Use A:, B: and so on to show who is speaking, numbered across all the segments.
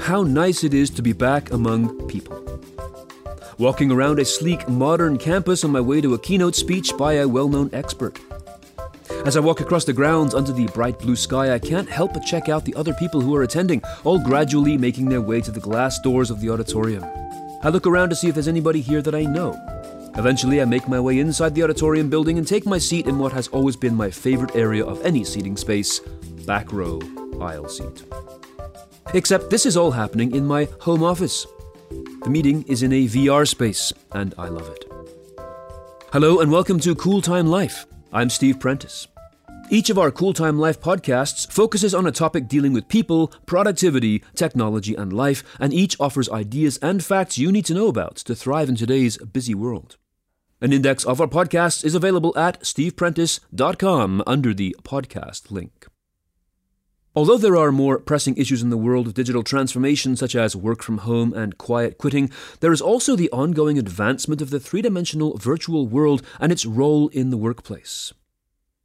A: how nice it is to be back among people. Walking around a sleek, modern campus on my way to a keynote speech by a well known expert. As I walk across the grounds under the bright blue sky, I can't help but check out the other people who are attending, all gradually making their way to the glass doors of the auditorium. I look around to see if there's anybody here that I know. Eventually, I make my way inside the auditorium building and take my seat in what has always been my favorite area of any seating space back row, aisle seat. Except this is all happening in my home office. The meeting is in a VR space, and I love it. Hello, and welcome to Cool Time Life. I'm Steve Prentice. Each of our Cool Time Life podcasts focuses on a topic dealing with people, productivity, technology, and life, and each offers ideas and facts you need to know about to thrive in today's busy world. An index of our podcasts is available at steveprentice.com under the podcast link. Although there are more pressing issues in the world of digital transformation, such as work from home and quiet quitting, there is also the ongoing advancement of the three dimensional virtual world and its role in the workplace.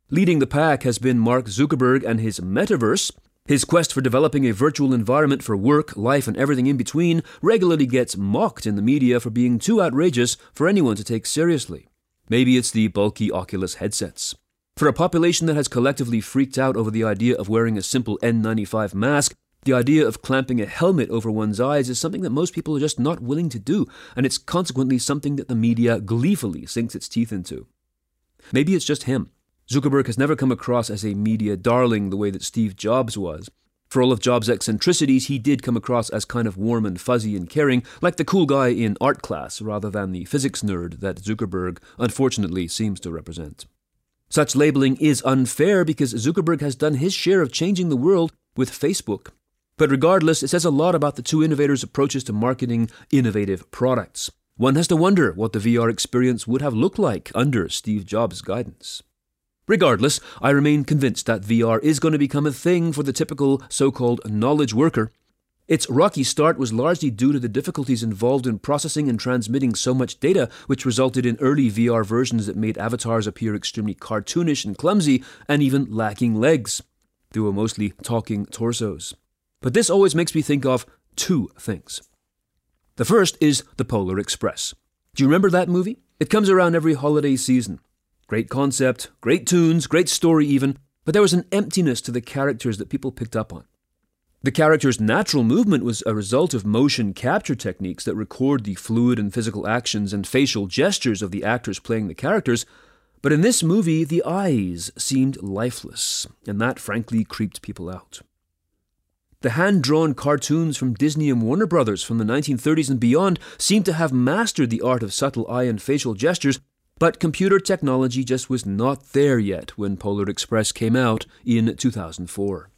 A: Leading the pack has been Mark Zuckerberg and his metaverse. His quest for developing a virtual environment for work, life, and everything in between regularly gets mocked in the media for being too outrageous for anyone to take seriously. Maybe it's the bulky Oculus headsets. For a population that has collectively freaked out over the idea of wearing a simple N95 mask, the idea of clamping a helmet over one's eyes is something that most people are just not willing to do, and it's consequently something that the media gleefully sinks its teeth into. Maybe it's just him. Zuckerberg has never come across as a media darling the way that Steve Jobs was. For all of Jobs' eccentricities, he did come across as kind of warm and fuzzy and caring, like the cool guy in art class, rather than the physics nerd that Zuckerberg unfortunately seems to represent. Such labeling is unfair because Zuckerberg has done his share of changing the world with Facebook. But regardless, it says a lot about the two innovators' approaches to marketing innovative products. One has to wonder what the VR experience would have looked like under Steve Jobs' guidance. Regardless, I remain convinced that VR is going to become a thing for the typical so called knowledge worker its rocky start was largely due to the difficulties involved in processing and transmitting so much data, which resulted in early VR versions that made avatars appear extremely cartoonish and clumsy, and even lacking legs. They were mostly talking torsos. But this always makes me think of two things. The first is The Polar Express. Do you remember that movie? It comes around every holiday season. Great concept, great tunes, great story even, but there was an emptiness to the characters that people picked up on. The character's natural movement was a result of motion capture techniques that record the fluid and physical actions and facial gestures of the actors playing the characters, but in this movie, the eyes seemed lifeless, and that frankly creeped people out. The hand drawn cartoons from Disney and Warner Brothers from the 1930s and beyond seemed to have mastered the art of subtle eye and facial gestures, but computer technology just was not there yet when Polar Express came out in 2004.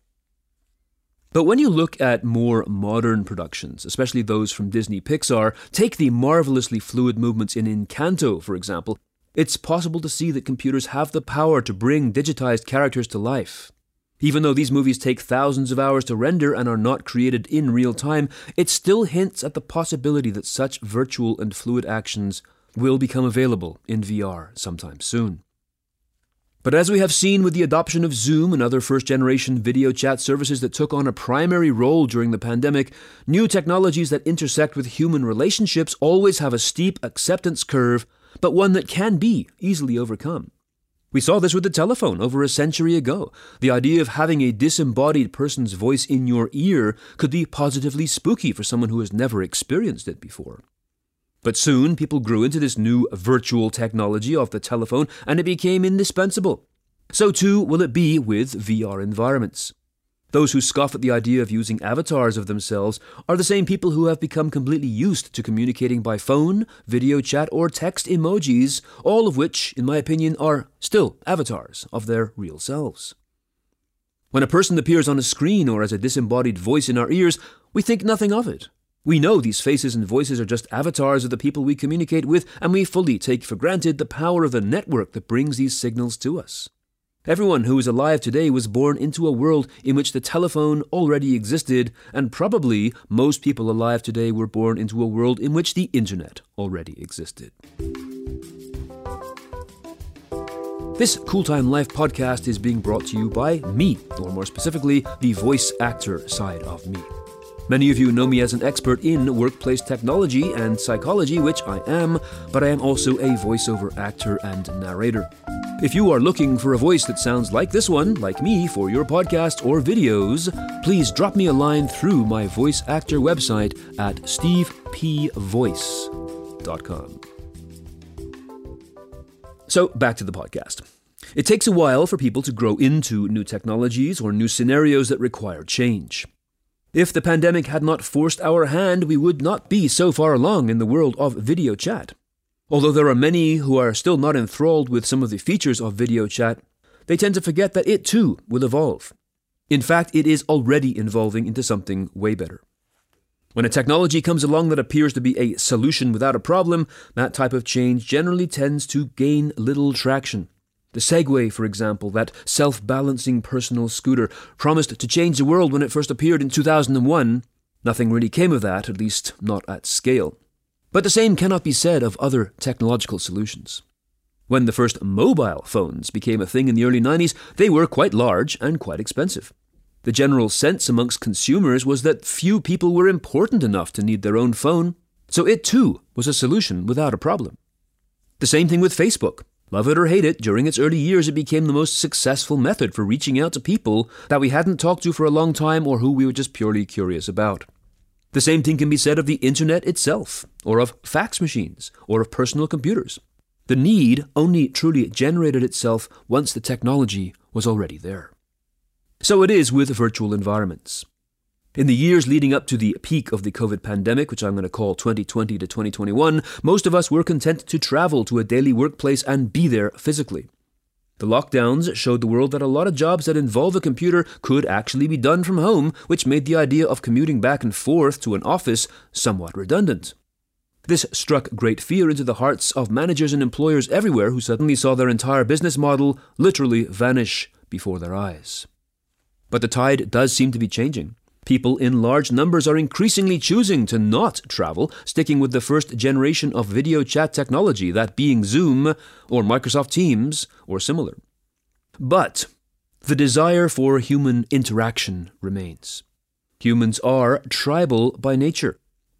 A: But when you look at more modern productions, especially those from Disney Pixar, take the marvelously fluid movements in Encanto, for example, it's possible to see that computers have the power to bring digitized characters to life. Even though these movies take thousands of hours to render and are not created in real time, it still hints at the possibility that such virtual and fluid actions will become available in VR sometime soon. But as we have seen with the adoption of Zoom and other first generation video chat services that took on a primary role during the pandemic, new technologies that intersect with human relationships always have a steep acceptance curve, but one that can be easily overcome. We saw this with the telephone over a century ago. The idea of having a disembodied person's voice in your ear could be positively spooky for someone who has never experienced it before. But soon people grew into this new virtual technology of the telephone and it became indispensable. So too will it be with VR environments. Those who scoff at the idea of using avatars of themselves are the same people who have become completely used to communicating by phone, video chat, or text emojis, all of which, in my opinion, are still avatars of their real selves. When a person appears on a screen or as a disembodied voice in our ears, we think nothing of it. We know these faces and voices are just avatars of the people we communicate with, and we fully take for granted the power of the network that brings these signals to us. Everyone who is alive today was born into a world in which the telephone already existed, and probably most people alive today were born into a world in which the internet already existed. This Cool Time Life podcast is being brought to you by me, or more specifically, the voice actor side of me. Many of you know me as an expert in workplace technology and psychology, which I am, but I am also a voiceover actor and narrator. If you are looking for a voice that sounds like this one, like me, for your podcast or videos, please drop me a line through my voice actor website at stevepvoice.com. So, back to the podcast. It takes a while for people to grow into new technologies or new scenarios that require change. If the pandemic had not forced our hand, we would not be so far along in the world of video chat. Although there are many who are still not enthralled with some of the features of video chat, they tend to forget that it too will evolve. In fact, it is already evolving into something way better. When a technology comes along that appears to be a solution without a problem, that type of change generally tends to gain little traction. The Segway, for example, that self balancing personal scooter, promised to change the world when it first appeared in 2001. Nothing really came of that, at least not at scale. But the same cannot be said of other technological solutions. When the first mobile phones became a thing in the early 90s, they were quite large and quite expensive. The general sense amongst consumers was that few people were important enough to need their own phone, so it too was a solution without a problem. The same thing with Facebook. Love it or hate it, during its early years, it became the most successful method for reaching out to people that we hadn't talked to for a long time or who we were just purely curious about. The same thing can be said of the internet itself, or of fax machines, or of personal computers. The need only truly generated itself once the technology was already there. So it is with virtual environments. In the years leading up to the peak of the COVID pandemic, which I'm going to call 2020 to 2021, most of us were content to travel to a daily workplace and be there physically. The lockdowns showed the world that a lot of jobs that involve a computer could actually be done from home, which made the idea of commuting back and forth to an office somewhat redundant. This struck great fear into the hearts of managers and employers everywhere who suddenly saw their entire business model literally vanish before their eyes. But the tide does seem to be changing. People in large numbers are increasingly choosing to not travel, sticking with the first generation of video chat technology, that being Zoom or Microsoft Teams or similar. But the desire for human interaction remains. Humans are tribal by nature.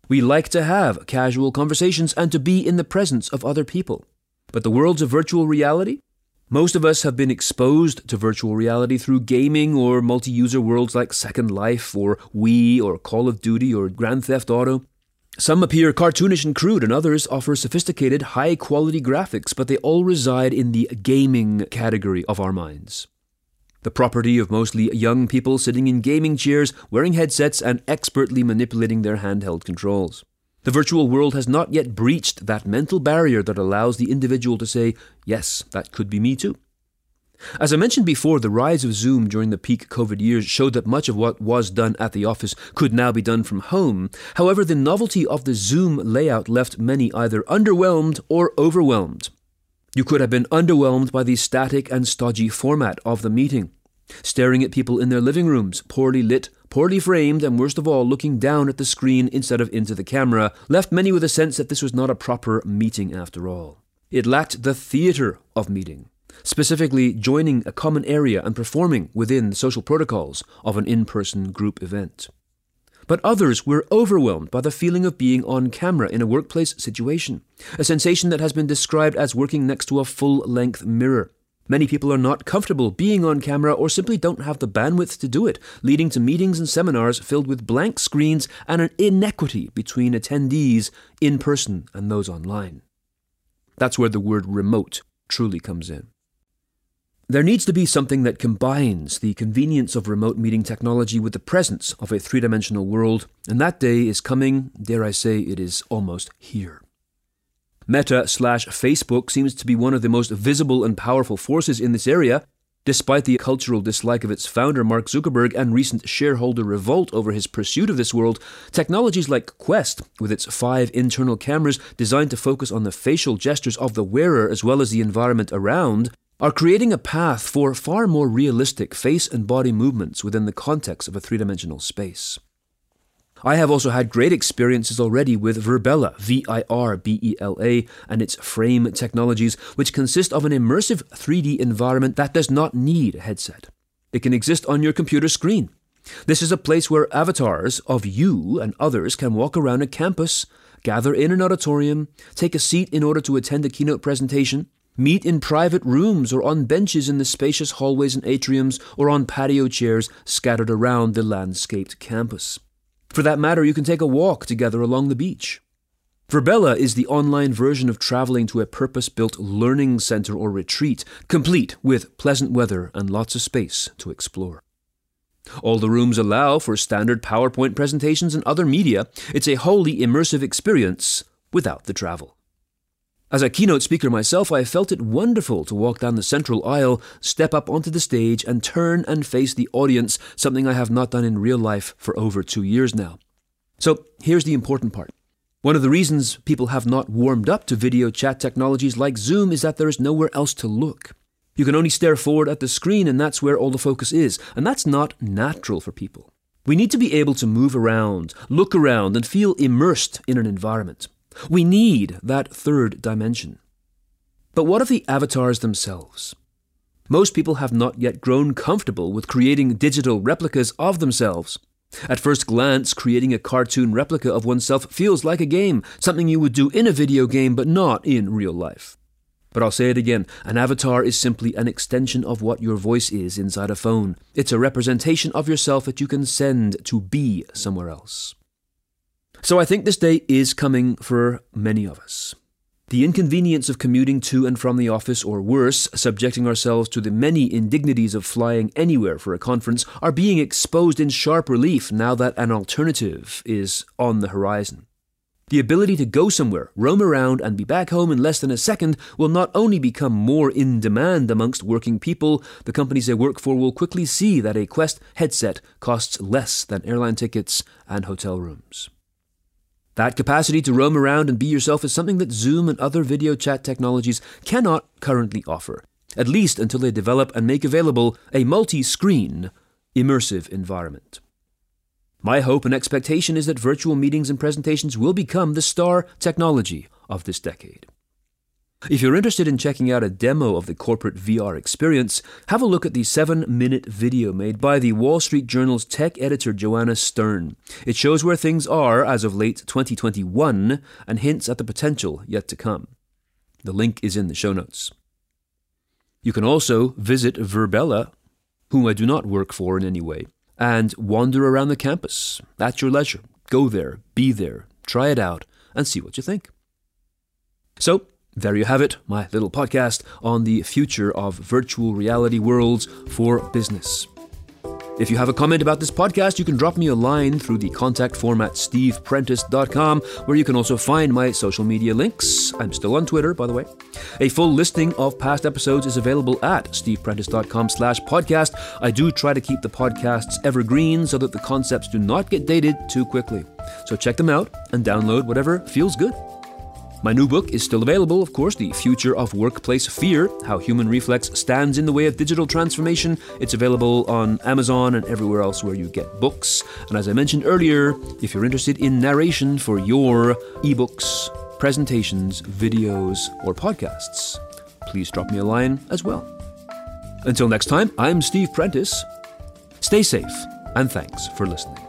A: We like to have casual conversations and to be in the presence of other people. But the worlds of virtual reality, most of us have been exposed to virtual reality through gaming or multi user worlds like Second Life or Wii or Call of Duty or Grand Theft Auto. Some appear cartoonish and crude, and others offer sophisticated, high quality graphics, but they all reside in the gaming category of our minds. The property of mostly young people sitting in gaming chairs, wearing headsets, and expertly manipulating their handheld controls. The virtual world has not yet breached that mental barrier that allows the individual to say, yes, that could be me too. As I mentioned before, the rise of Zoom during the peak COVID years showed that much of what was done at the office could now be done from home. However, the novelty of the Zoom layout left many either underwhelmed or overwhelmed. You could have been underwhelmed by the static and stodgy format of the meeting. Staring at people in their living rooms, poorly lit, poorly framed, and worst of all, looking down at the screen instead of into the camera, left many with a sense that this was not a proper meeting after all. It lacked the theatre of meeting, specifically joining a common area and performing within the social protocols of an in person group event. But others were overwhelmed by the feeling of being on camera in a workplace situation, a sensation that has been described as working next to a full length mirror Many people are not comfortable being on camera or simply don't have the bandwidth to do it, leading to meetings and seminars filled with blank screens and an inequity between attendees in person and those online. That's where the word remote truly comes in. There needs to be something that combines the convenience of remote meeting technology with the presence of a three dimensional world, and that day is coming, dare I say, it is almost here. Meta slash Facebook seems to be one of the most visible and powerful forces in this area. Despite the cultural dislike of its founder, Mark Zuckerberg, and recent shareholder revolt over his pursuit of this world, technologies like Quest, with its five internal cameras designed to focus on the facial gestures of the wearer as well as the environment around, are creating a path for far more realistic face and body movements within the context of a three dimensional space. I have also had great experiences already with Virbela, V I R B E L A, and its frame technologies, which consist of an immersive 3D environment that does not need a headset. It can exist on your computer screen. This is a place where avatars of you and others can walk around a campus, gather in an auditorium, take a seat in order to attend a keynote presentation, meet in private rooms or on benches in the spacious hallways and atriums or on patio chairs scattered around the landscaped campus. For that matter, you can take a walk together along the beach. Virbela is the online version of traveling to a purpose built learning center or retreat, complete with pleasant weather and lots of space to explore. All the rooms allow for standard PowerPoint presentations and other media. It's a wholly immersive experience without the travel. As a keynote speaker myself, I felt it wonderful to walk down the central aisle, step up onto the stage, and turn and face the audience, something I have not done in real life for over two years now. So here's the important part. One of the reasons people have not warmed up to video chat technologies like Zoom is that there is nowhere else to look. You can only stare forward at the screen, and that's where all the focus is, and that's not natural for people. We need to be able to move around, look around, and feel immersed in an environment. We need that third dimension. But what of the avatars themselves? Most people have not yet grown comfortable with creating digital replicas of themselves. At first glance, creating a cartoon replica of oneself feels like a game, something you would do in a video game but not in real life. But I'll say it again an avatar is simply an extension of what your voice is inside a phone. It's a representation of yourself that you can send to be somewhere else. So I think this day is coming for many of us. The inconvenience of commuting to and from the office, or worse, subjecting ourselves to the many indignities of flying anywhere for a conference, are being exposed in sharp relief now that an alternative is on the horizon. The ability to go somewhere, roam around, and be back home in less than a second will not only become more in demand amongst working people, the companies they work for will quickly see that a Quest headset costs less than airline tickets and hotel rooms. That capacity to roam around and be yourself is something that Zoom and other video chat technologies cannot currently offer, at least until they develop and make available a multi screen, immersive environment. My hope and expectation is that virtual meetings and presentations will become the star technology of this decade. If you're interested in checking out a demo of the corporate VR experience, have a look at the seven minute video made by the Wall Street Journal's tech editor Joanna Stern. It shows where things are as of late 2021 and hints at the potential yet to come. The link is in the show notes. You can also visit Virbela, whom I do not work for in any way, and wander around the campus at your leisure. Go there, be there, try it out, and see what you think. So, there you have it, my little podcast on the future of virtual reality worlds for business. If you have a comment about this podcast, you can drop me a line through the contact form at steveprentice.com, where you can also find my social media links. I'm still on Twitter, by the way. A full listing of past episodes is available at steveprentice.com slash podcast. I do try to keep the podcasts evergreen so that the concepts do not get dated too quickly. So check them out and download whatever feels good. My new book is still available, of course, The Future of Workplace Fear How Human Reflex Stands in the Way of Digital Transformation. It's available on Amazon and everywhere else where you get books. And as I mentioned earlier, if you're interested in narration for your ebooks, presentations, videos, or podcasts, please drop me a line as well. Until next time, I'm Steve Prentice. Stay safe, and thanks for listening.